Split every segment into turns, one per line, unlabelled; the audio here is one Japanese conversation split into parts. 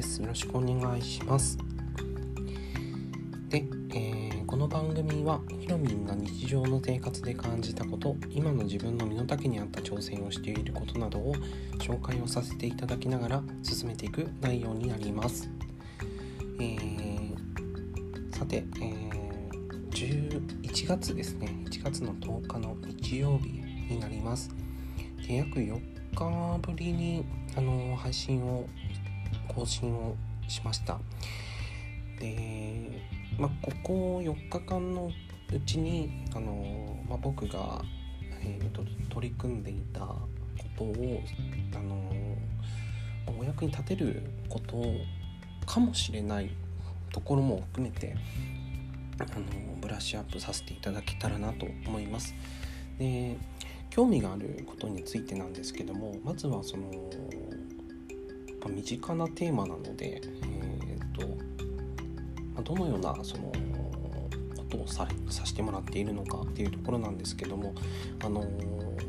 です。よろしくお願いします。で、えー、この番組はひろみんが日常の生活で感じたこと今の自分の身の丈に合った挑戦をしていることなどを紹介をさせていただきながら進めていく内容になります。えー、さて、えー、11月ですね1月の10日の日曜日になります。で約4日ぶりにあの配信を更新をしました。でまあ、ここ4日間のうちにあの、まあ、僕が、えーと、取り組んでいたことをあのお役に立てることかもしれないところも含めてあのブラッシュアップさせていただけたらなと思います。で興味があることについてなんですけどもまずはその身近なテーマなので、えーとまどのようなそのことをささせてもらっているのかっていうところなんですけども、あの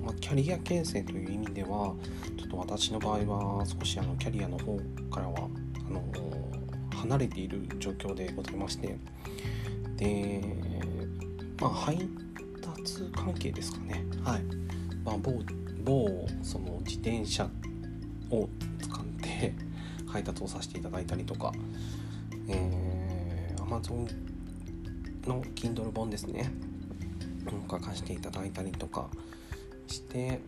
まキャリア形成という意味ではちょっと私の場合は少しあのキャリアの方からはあの離れている状況でございましてでまあ配達関係ですかね。はい、まあ、某某その自転車を使って配達をさせていただいたりとか、えー、Amazon の Kindle 本ですね。書かせていただいたりとかして、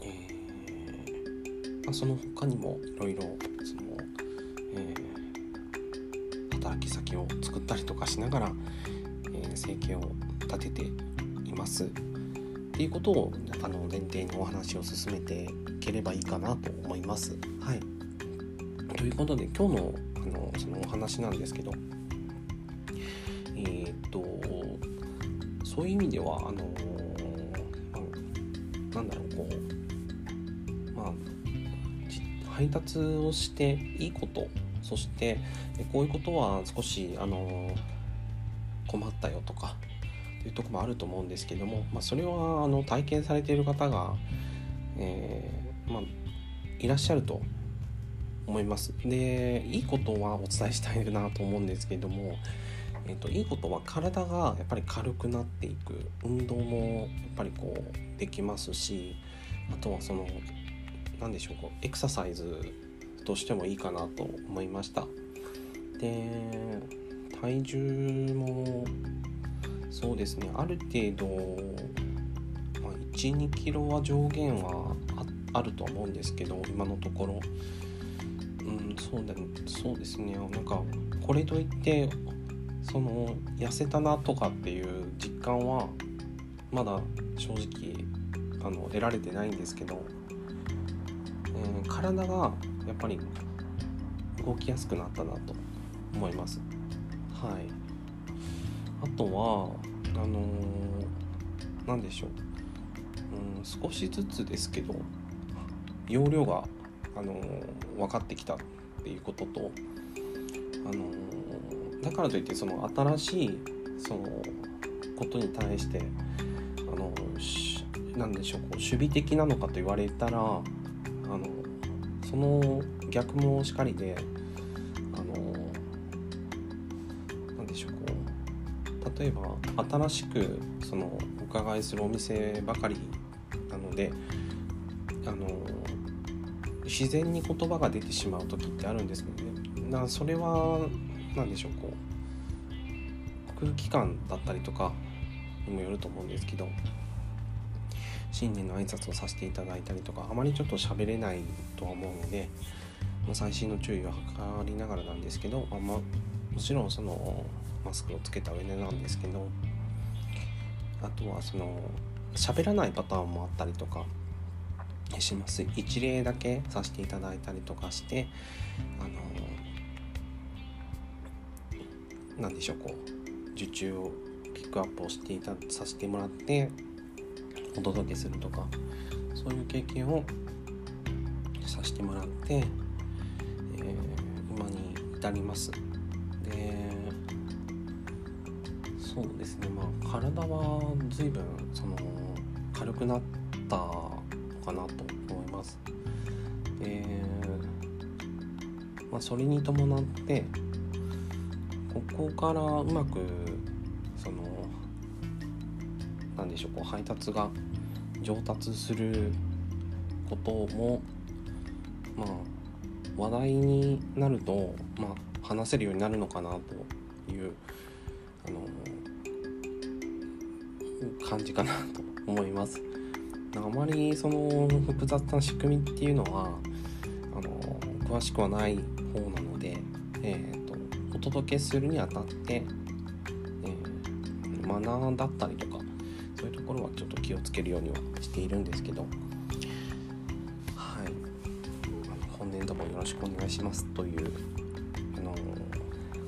えーまあ、その他にもいろいろその、えー、働き先を作ったりとかしながら、え、生計を立てています。っていうことをあの前提にお話を進めていければいいかなと思います。はい、ということで今日のあのそのお話なんですけどえっ、とそういう意味ではあのなんだろうこうまあ配達をしていいことそしてこういうことは少しあの困ったよとかというとこもあると思うんですけども、まあ、それはあの体験されている方が、えー、まあ、いらっしゃると思います。でいいことはお伝えしたいなと思うんですけども、えーと、いいことは体がやっぱり軽くなっていく。運動もやっぱりこうできますしあとはその何でしょうこうエクササイズとしてもいいかなと思いました。で体重もそうですねある程度、まあ、12キロは上限はあると思うんですけど今のところ。そうだそうですね。なんかこれといってその痩せたなとかっていう実感はまだ正直あの得られてないんですけど、えー、体がやっぱり動きやすくなったなと思います。はい、あとはあのー、何でしょう、うん、少しずつですけど容量が、あのー、分かってきたっていうことと、あのだからといってその新しいそのことに対してあの何でしょうこう守備的なのかと言われたらあのその逆もしかりであの何でしょうこう例えば新しくそのお伺いするお店ばかりなのであの自然に言葉が出てしまう時ってあるんですけどね。なそれは何でしょうこう空気感だったりとかにもよると思うんですけど新年の挨拶をさせていただいたりとかあまりちょっと喋れないとは思うので細心の注意を図りながらなんですけどあ、ま、もちろんそのマスクをつけた上でなんですけどあとはその喋らないパターンもあったりとかします。一例だけさせていただいたりとかしてあの何でしょうこう受注をピックアップをしていたさせてもらってお届けするとかそういう経験をさせてもらって、えー、今に至ります。でそうですね。まあ体は随分その軽くなったかなと思いますでまあ、それに伴ってここからうまくその何でしょうこう配達が上達することもまあ話題になると、まあ、話せるようになるのかなというあの感じかなと思います。あまりその複雑な仕組みっていうのはあの詳しくはない方なので、えーと、お届けするにあたって、えー、マナーだったりとかそういうところはちょっと気をつけるようにはしているんですけどはい。あの本年度もよろしくお願いしますというあの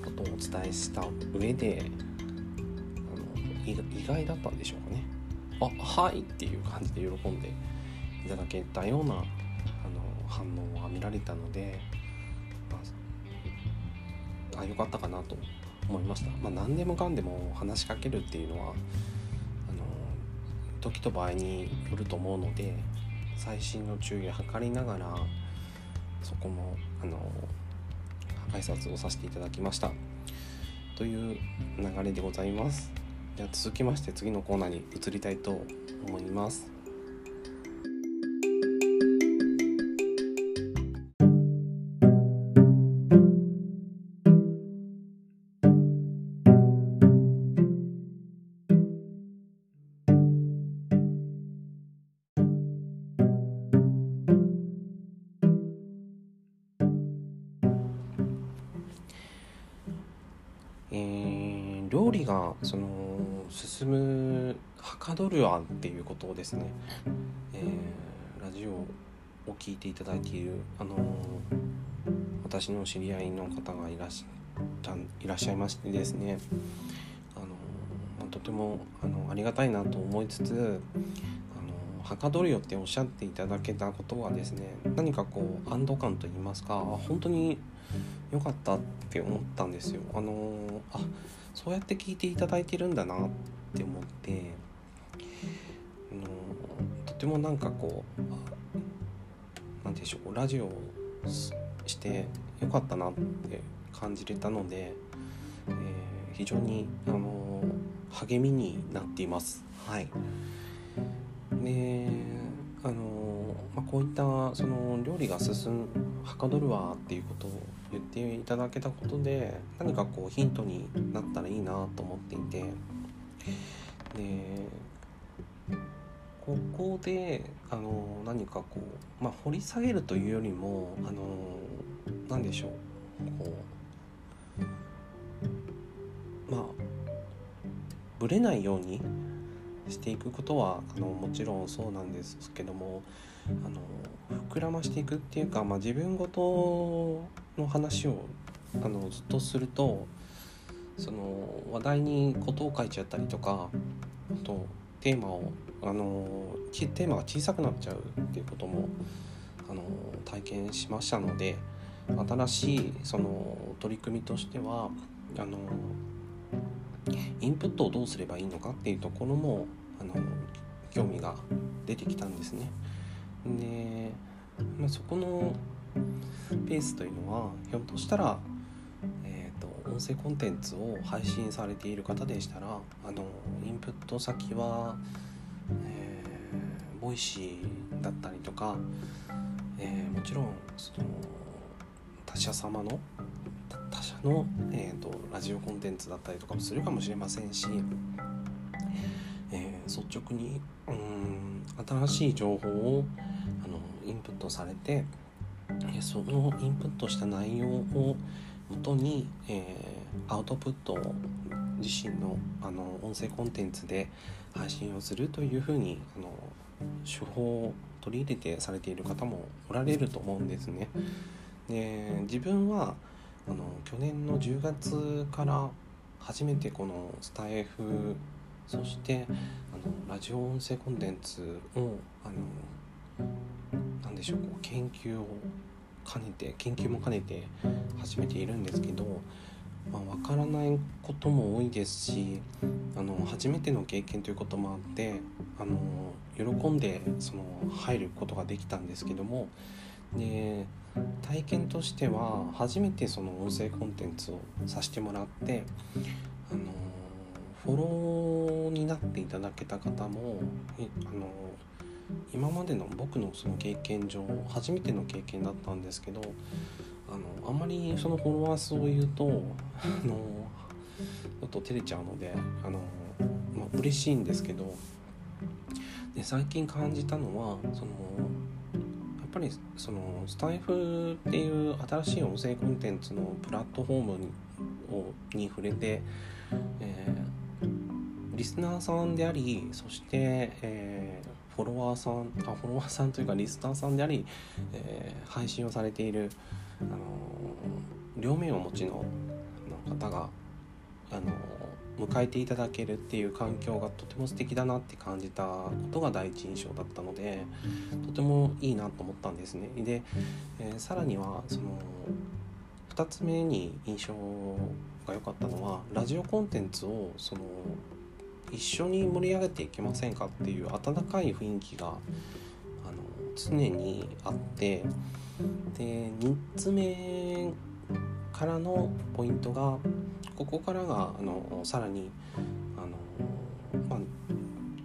ことをお伝えした上であの意外だったんでしょうか？あはいっていう感じで喜んでいただけたようなあの反応は見られたので、まあ、あよかったかなと思いました、まあ、何でもかんでも話しかけるっていうのはあの時と場合によると思うので細心の注意を図りながらそこもあの挨拶をさせていただきましたという流れでございます。では続きまして次のコーナーに移りたいと思います。はかどるわっていうことをですね、えー、ラジオを聴いていただいている、あのー、私の知り合いの方がいらっしゃいらっしゃいましてですね、あのー、とてもあのありがたいなと思いつつあのはかどるよっておっしゃっていただけたことはですね何かこう安堵感といいますか本当に良かったって思ったんですよ。あのあそうやって聞いていただいてるんだなって思っててもなんかこう何てうんでしょうラジオをしてよかったなって感じれたので、えー、非常にあの励みになっています。はいであの、まあ、こういったその料理が進むはかどるわっていうことを言っていただけたことで何かこうヒントになったらいいなと思っていてでここであの何かこう、まあ、掘り下げるというよりもあの何でしょうこうまあぶれないようにしていくことはあのもちろんそうなんですけどもあの膨らましていくっていうか、まあ、自分ごとの話をあのずっとするとその話題に事を書いちゃったりとかあとテーマをあのテーマが小さくなっちゃうっていうこともあの体験しましたので新しいその取り組みとしてはあのインプットをどうすればいいのかっていうところもあの興味が出てきたんですね。で、まあ、そこのペースというのはひょっとしたら、音声コンテンツを配信されている方でしたらあのインプット先は、えー、 Voicy だったりとか、えー、もちろんその他社様の他社の、えーと、ラジオコンテンツだったりとかもするかもしれませんし、えー、率直にうん新しい情報をあのインプットされて、そのインプットした内容をもとに、えー、アウトプットを自身のあの音声コンテンツで配信をするというふうにあの手法を取り入れてされている方もおられると思うんですね。で自分はあの去年の10月から初めてこのスタイフそしてあのラジオ音声コンテンツをあの何でしょうこう研究を兼ねて研究も兼ねて始めているんですけど、まあ、分からないことも多いですしあの初めての経験ということもあってあの喜んでその入ることができたんですけどもで体験としては初めてその音声コンテンツをさせてもらってあのフォローになっていただけた方もあの今までの僕のその経験上初めての経験だったんですけどあのあんまりそのフォロワー数を言うとあのちょっと照れちゃうのであの、まあ、嬉しいんですけどで最近感じたのはそのやっぱりそのスタイフっていう新しい音声コンテンツのプラットフォームにをに触れて、えー、リスナーさんでありそして、えー、フォロワーさんあフォロワーさんというかリスナーさんであり、えー、配信をされている、あの両面をお持ちの方が、あの迎えていただけるっていう環境がとても素敵だなって感じたことが第一印象だったのでとてもいいなと思ったんですね。で、え、さらにはその2つ目に印象が良かったのはラジオコンテンツをその一緒に盛り上げていけませんかっていう温かい雰囲気があの常にあってで3つ目からのポイントがここからがあのさらにあの、まあ、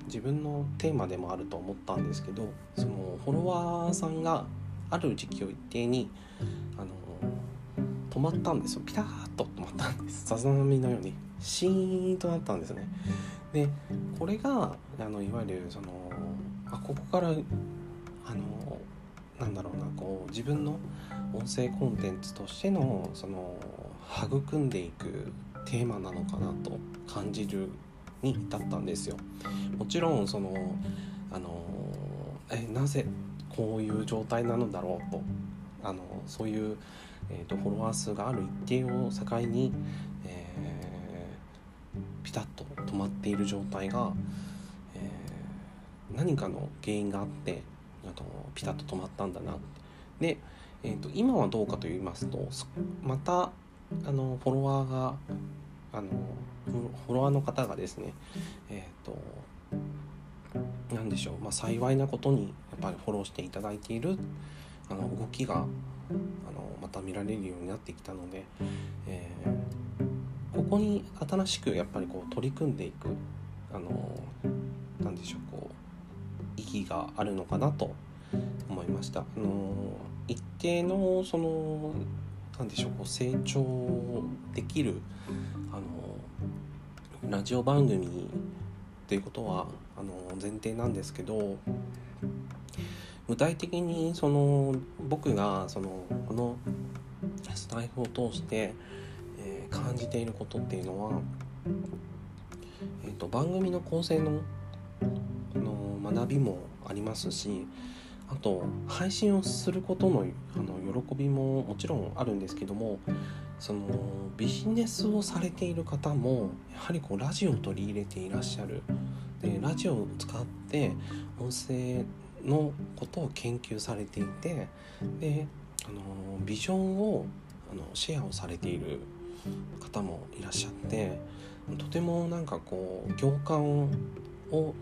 自分のテーマでもあると思ったんですけどそのフォロワーさんがある時期を一定にあの止まったんですよ。ピタッと止まったんです。さざ波のように。シーンとなったんですね。でこれがあのいわゆるそのあここからあのなんだろうなこう自分の音声コンテンツとしてのその育んでいくテーマなのかなと感じるに至ったんですよ。もちろんそのあのえなぜこういう状態なのだろうとあのそういう、えーと、フォロワー数がある一定を境に、止まっている状態が、えー、何かの原因があってあとピタッと止まったんだなで、えーと、今はどうかと言いますとまたあのフォロワーがあのフォロワーの方がですねえっ、ー、と何でしょう、まあ、幸いなことにやっぱりフォローしていただいているあの動きがあのまた見られるようになってきたので、えー、ここに新しくやっぱりこう取り組んでいくあの何でしょうこう意義があるのかなと思いました。あの一定のその何でしょうこう成長できるあのラジオ番組っていうことはあの前提なんですけど具体的にその僕がそのこのスタイフを通して、感じていることっていうのは、えーと、番組の構成のの学びもありますしあと配信をすることのあの喜びももちろんあるんですけどもそのビジネスをされている方もやはりこうラジオを取り入れていらっしゃる。でラジオを使って音声のことを研究されていてであのビジョンをあのシェアをされている。方もいらっしゃってとてもなんかこう共感を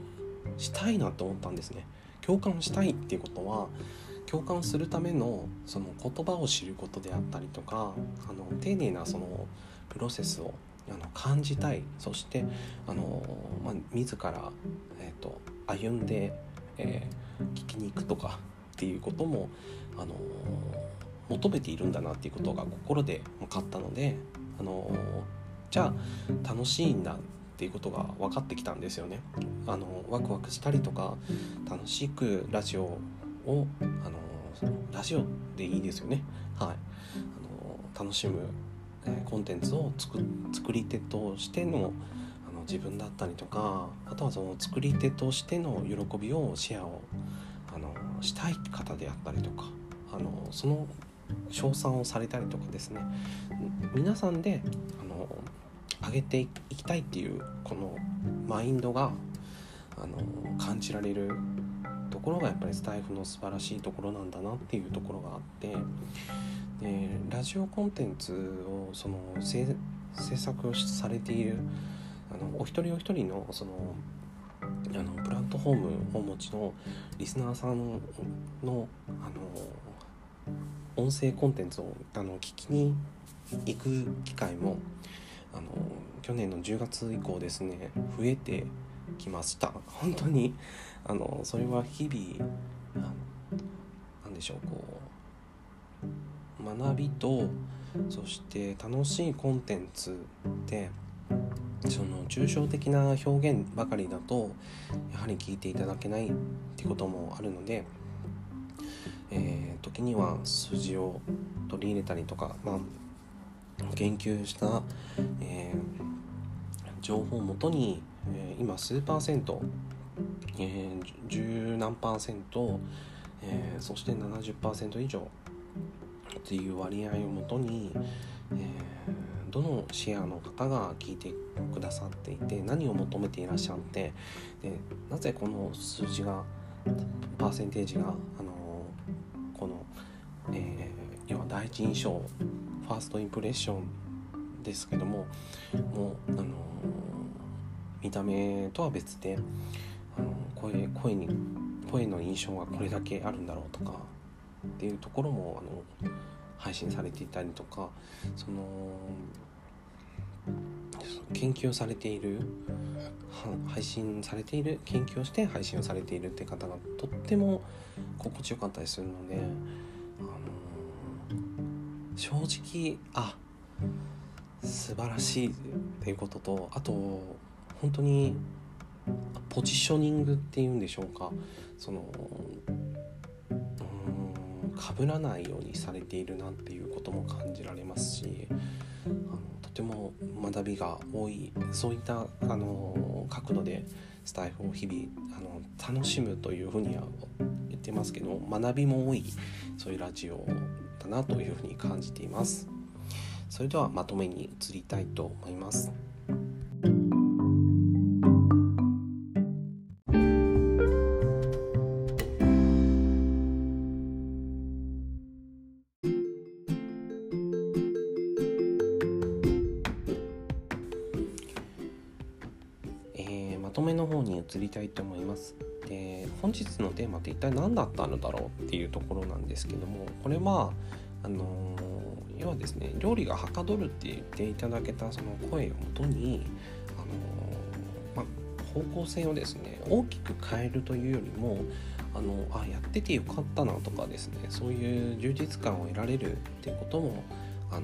したいなと思ったんですね。共感したいっていうことは共感するためのその言葉を知ることであったりとかあの丁寧なそのプロセスをあの感じたいそしてあの、まあ、自ら、えーと、歩んで、えー、聞きに行くとかっていうこともあの求めているんだなっていうことが心で分かったのであのじゃあ楽しいんだっていうことが分かってきたんですよね。あのワクワクしたりとか楽しくラジオをあのラジオでいいですよね。はい、あの楽しむ、コンテンツを作作り手としてのあの自分だったりとかあとはその作り手としての喜びをシェアをあのしたい方であったりとかあのその称賛をされたりとかですね。皆さんであの上げていきたいっていうこのマインドがあの感じられるところがやっぱりスタイフの素晴らしいところなんだなっていうところがあってでラジオコンテンツをその制作をされているあのお一人お一人のそのあのプラットフォームをお持ちのリスナーさんのあの音声コンテンツをあの聞きに行く機会もあの去年の10月以降ですね増えてきました。本当にあのそれは日々何でしょうこう学びとそして楽しいコンテンツでその抽象的な表現ばかりだとやはり聞いていただけないってこともあるので、えー、時には数字を取り入れたりとか、まあ、研究した、えー、情報をもとに、えー、今数パーセント、えー、十何パーセント、えー、そして70%以上っていう割合をもとに、えー、どのシェアの方が聞いてくださっていて何を求めていらっしゃってでなぜこの数字がパーセンテージが、あのこの、えー、要は第一印象ファーストインプレッションですけどももう、あの見た目とは別で、あの声声に声の印象がこれだけあるんだろうとかっていうところもあの配信されていたりとかその研究をされている配信されている研究をして配信をされているって方がとっても心地よかったりするので、あの正直あ素晴らしいっていうこととあと本当にポジショニングっていうんでしょうか。そのかぶらないようにされているなっていうことも感じられますしあても学びが多いそういったあの角度でスタイフを日々あの楽しむというふうには言ってますけど学びも多いそういうラジオだなというふうに感じています。それではまとめに移りたいと思います。ったのだろうっていうところなんですけどもこれはあのー、要はですね料理がはかどるって言っていただけたその声をもとに、あのー、ま方向性をですね大きく変えるというよりもあのあやっててよかったなとかですねそういう充実感を得られるっていうこともあの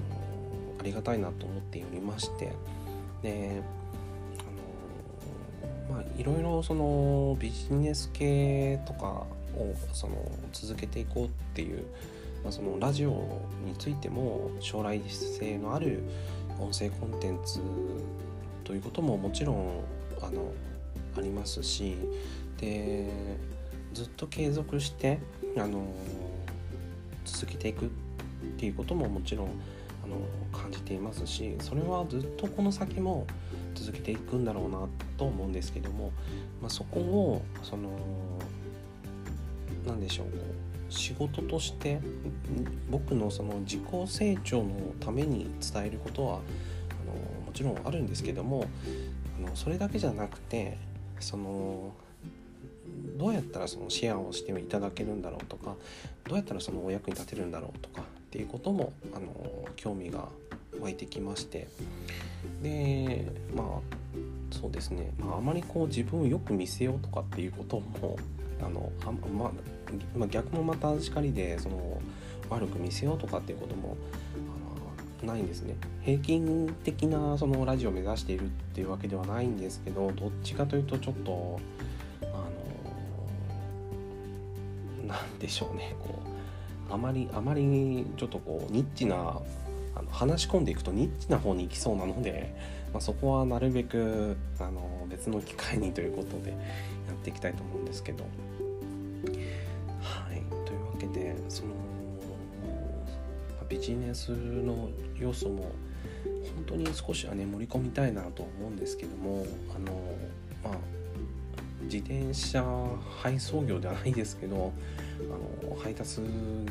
ありがたいなと思っておりましてでまあ、いろいろそのビジネス系とかをその続けていこうっていう、まあ、そのラジオについても将来性のある音声コンテンツということももちろんあのありますしでずっと継続してあの続けていくっていうことももちろんあの感じていますしそれはずっとこの先も続けていくんだろうなと思うんですけども、まあ、そこをその何でしょうこう仕事として僕のその自己成長のために伝えることはあのもちろんあるんですけどもあのそれだけじゃなくてそのどうやったらそのシェアをしていただけるんだろうとかどうやったらそのお役に立てるんだろうとかっていうこともあの興味が湧いてきまして。でまあそうですね、まあ、あまりこう自分をよく見せようとかっていうこともあのあ、まま、逆もまたしかりでその悪く見せようとかっていうこともないんですね。平均的なそのラジオを目指しているっていうわけではないんですけどどっちかというとちょっとあのなんでしょうね。こうあまりあまりちょっとこうニッチなあの話し込んでいくとニッチな方に行きそうなので、まあ、そこはなるべくあの別の機会にということでやっていきたいと思うんですけど。はいというわけでそのビジネスの要素も本当に少しはね盛り込みたいなと思うんですけどもあのまあ自転車配送業ではないですけどあの配達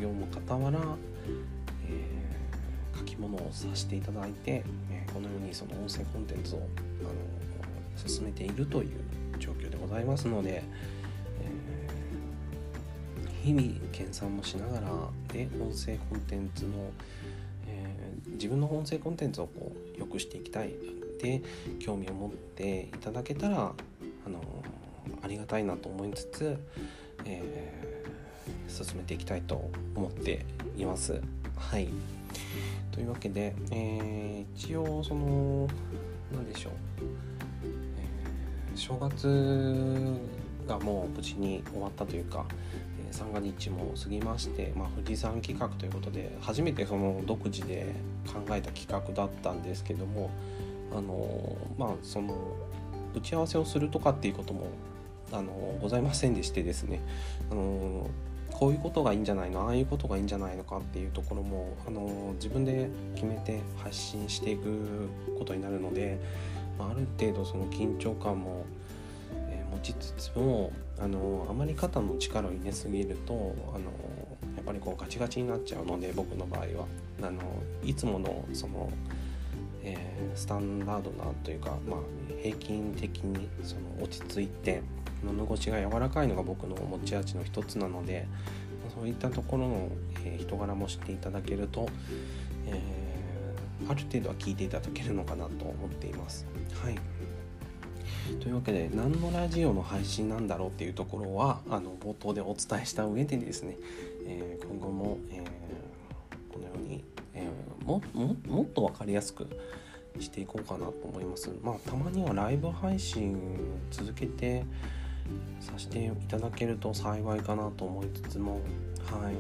業の傍らえ書き物をさせていただいて、このようにその音声コンテンツをあの進めているという状況でございますので、えー、日々研鑽もしながらで音声コンテンツの、えー、自分の音声コンテンツをこう良くしていきたいで興味を持っていただけたらあのありがたいなと思いつつ、えー、進めていきたいと思っています。はいというわけで、えー、一応その何でしょう、えー、正月がもう無事に終わったというか、えー、三が日も過ぎまして、まあ、富士山企画ということで初めてその独自で考えた企画だったんですけどもあのまあその打ち合わせをするとかっていうこともあのございませんでしてですね。あのこういうことがいいんじゃないのああいうことがいいんじゃないのかっていうところもあの自分で決めて発信していくことになるので、まあ、る程度その緊張感も、え、持ちつつもあのあまり肩の力を入れすぎるとあのやっぱりこうガチガチになっちゃうので僕の場合は。あのいつものその、えー、スタンダードなというか、まあ、平均的にその落ち着いて物腰が柔らかいのが僕の持ち味の一つなのでそういったところの、え人柄も知っていただけると、えー、ある程度は聞いていただけるのかなと思っています。はいというわけで何のラジオの配信なんだろうっていうところはあの冒頭でお伝えした上でですね、えー、今後も、えー、このように、えー、ももっと分かりやすくしていこうかなと思います。まあたまにはライブ配信続けてさせていただけると幸いかなと思いつつもはい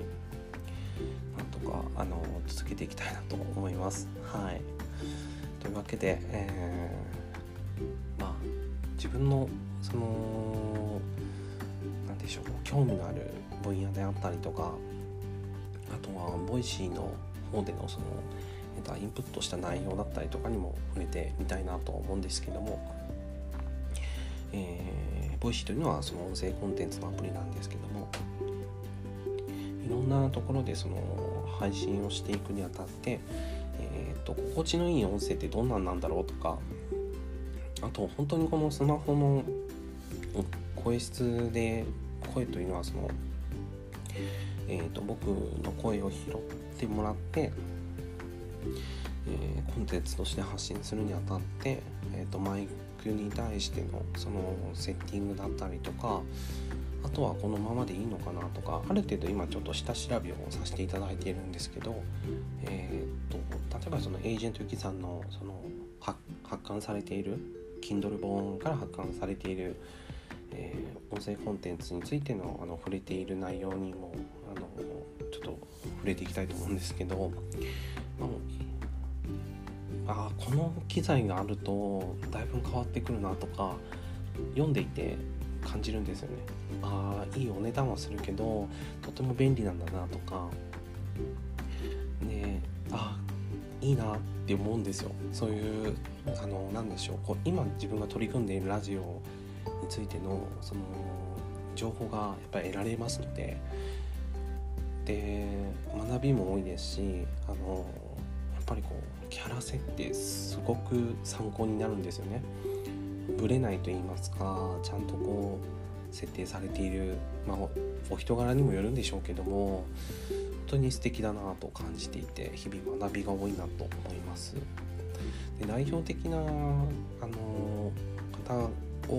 なんとかあの続けていきたいなと思います。はいというわけで、えー、まあ自分のその何でしょう興味のある分野であったりとかあとは Voicy の方でのそのインプットした内容だったりとかにも触れてみたいなと思うんですけども、え Voicy というのはその音声コンテンツのアプリなんですけどもいろんなところでその配信をしていくにあたって、えーと、心地のいい音声ってどんなんなんだろうとかあと本当にこのスマホの声質で声というのはその、えーと、僕の声を拾ってもらって、えー、コンテンツとして発信するにあたって、えーとマイに対してのそのセッティングだったりとかあとはこのままでいいのかなとかある程度今ちょっと下調べをさせていただいているんですけど、えーと、例えばそのエージェントゆきさんのその発刊されている Kindle 本から発刊されている、えー、音声コンテンツについてのあの触れている内容にもあのちょっと触れていきたいと思うんですけど、あ、この機材があるとだいぶ変わってくるなとか読んでいて感じるんですよね。ああいいお値段はするけどとても便利なんだなとかねあいいなって思うんですよ。そういうあの何でしょうこう今自分が取り組んでいるラジオについてのその情報がやっぱり得られますのでで学びも多いですしあのぱりこうキャラ設定すごく参考になるんですよね。ぶれないと言いますかちゃんとこう設定されている、まあ、お人柄にもよるんでしょうけども本当に素敵だなと感じていて日々学びが多いなと思います。で代表的なあの方をあの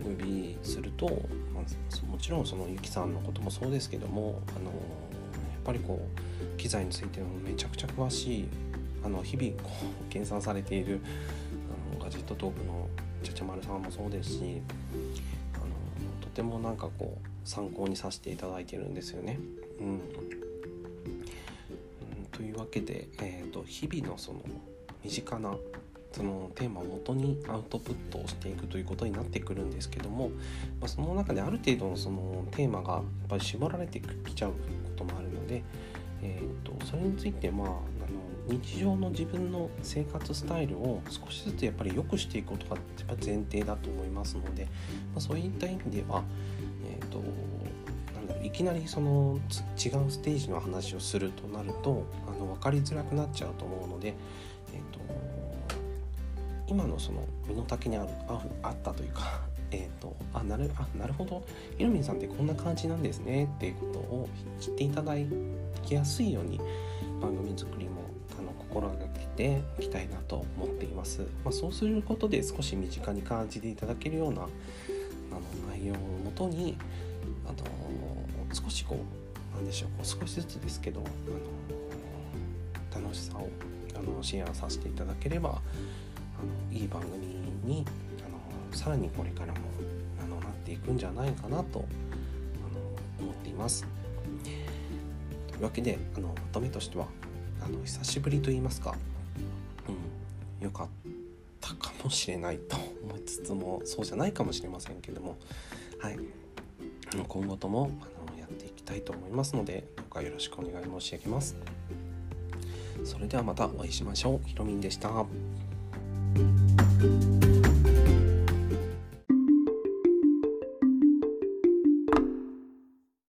お呼びすると、まあ、もちろんそのゆきさんのこともそうですけどもあのやっぱりこう機材についてもめちゃくちゃ詳しいあの日々こう計算されているあのガジェットトークのちゃちゃまるさんもそうですしあのとてもなんかこう参考にさせていただいてるんですよね。うん、うん、というわけで、えーと、日々のその身近なそのテーマをもとにアウトプットをしていくということになってくるんですけども、まあ、その中である程度のそのテーマがやっぱり絞られてきちゃうこともあるので、えーと、それについてまああの日常の自分の生活スタイルを少しずつやっぱり良くしていくことがやっぱ前提だと思いますので、まあ、そういった意味では、えーと、なんだろういきなりその違うステージの話をするとなるとあの分かりづらくなっちゃうと思うので、えーと、今のその身の丈にあるああったというかえーと、あなるあなるほど。ひろみんさんってこんな感じなんですねっていうことを知っていただきやすいように番組作りもあの心がけていきたいなと思っています、まあ、そうすることで少し身近に感じていただけるようなあの内容をもとにあの少しこうなんでしょうこう少しずつですけどあの楽しさをあのシェアさせていただければあのいい番組にさらにこれからもあのなっていくんじゃないかなとあの思っています。というわけであのまとめとしてはあの久しぶりと言いますか、うん、よかったかもしれないと思いつつもそうじゃないかもしれませんけども、はい、今後ともあのやっていきたいと思いますのでどうかよろしくお願い申し上げます。それではまたお会いしましょう。ひろみんでした。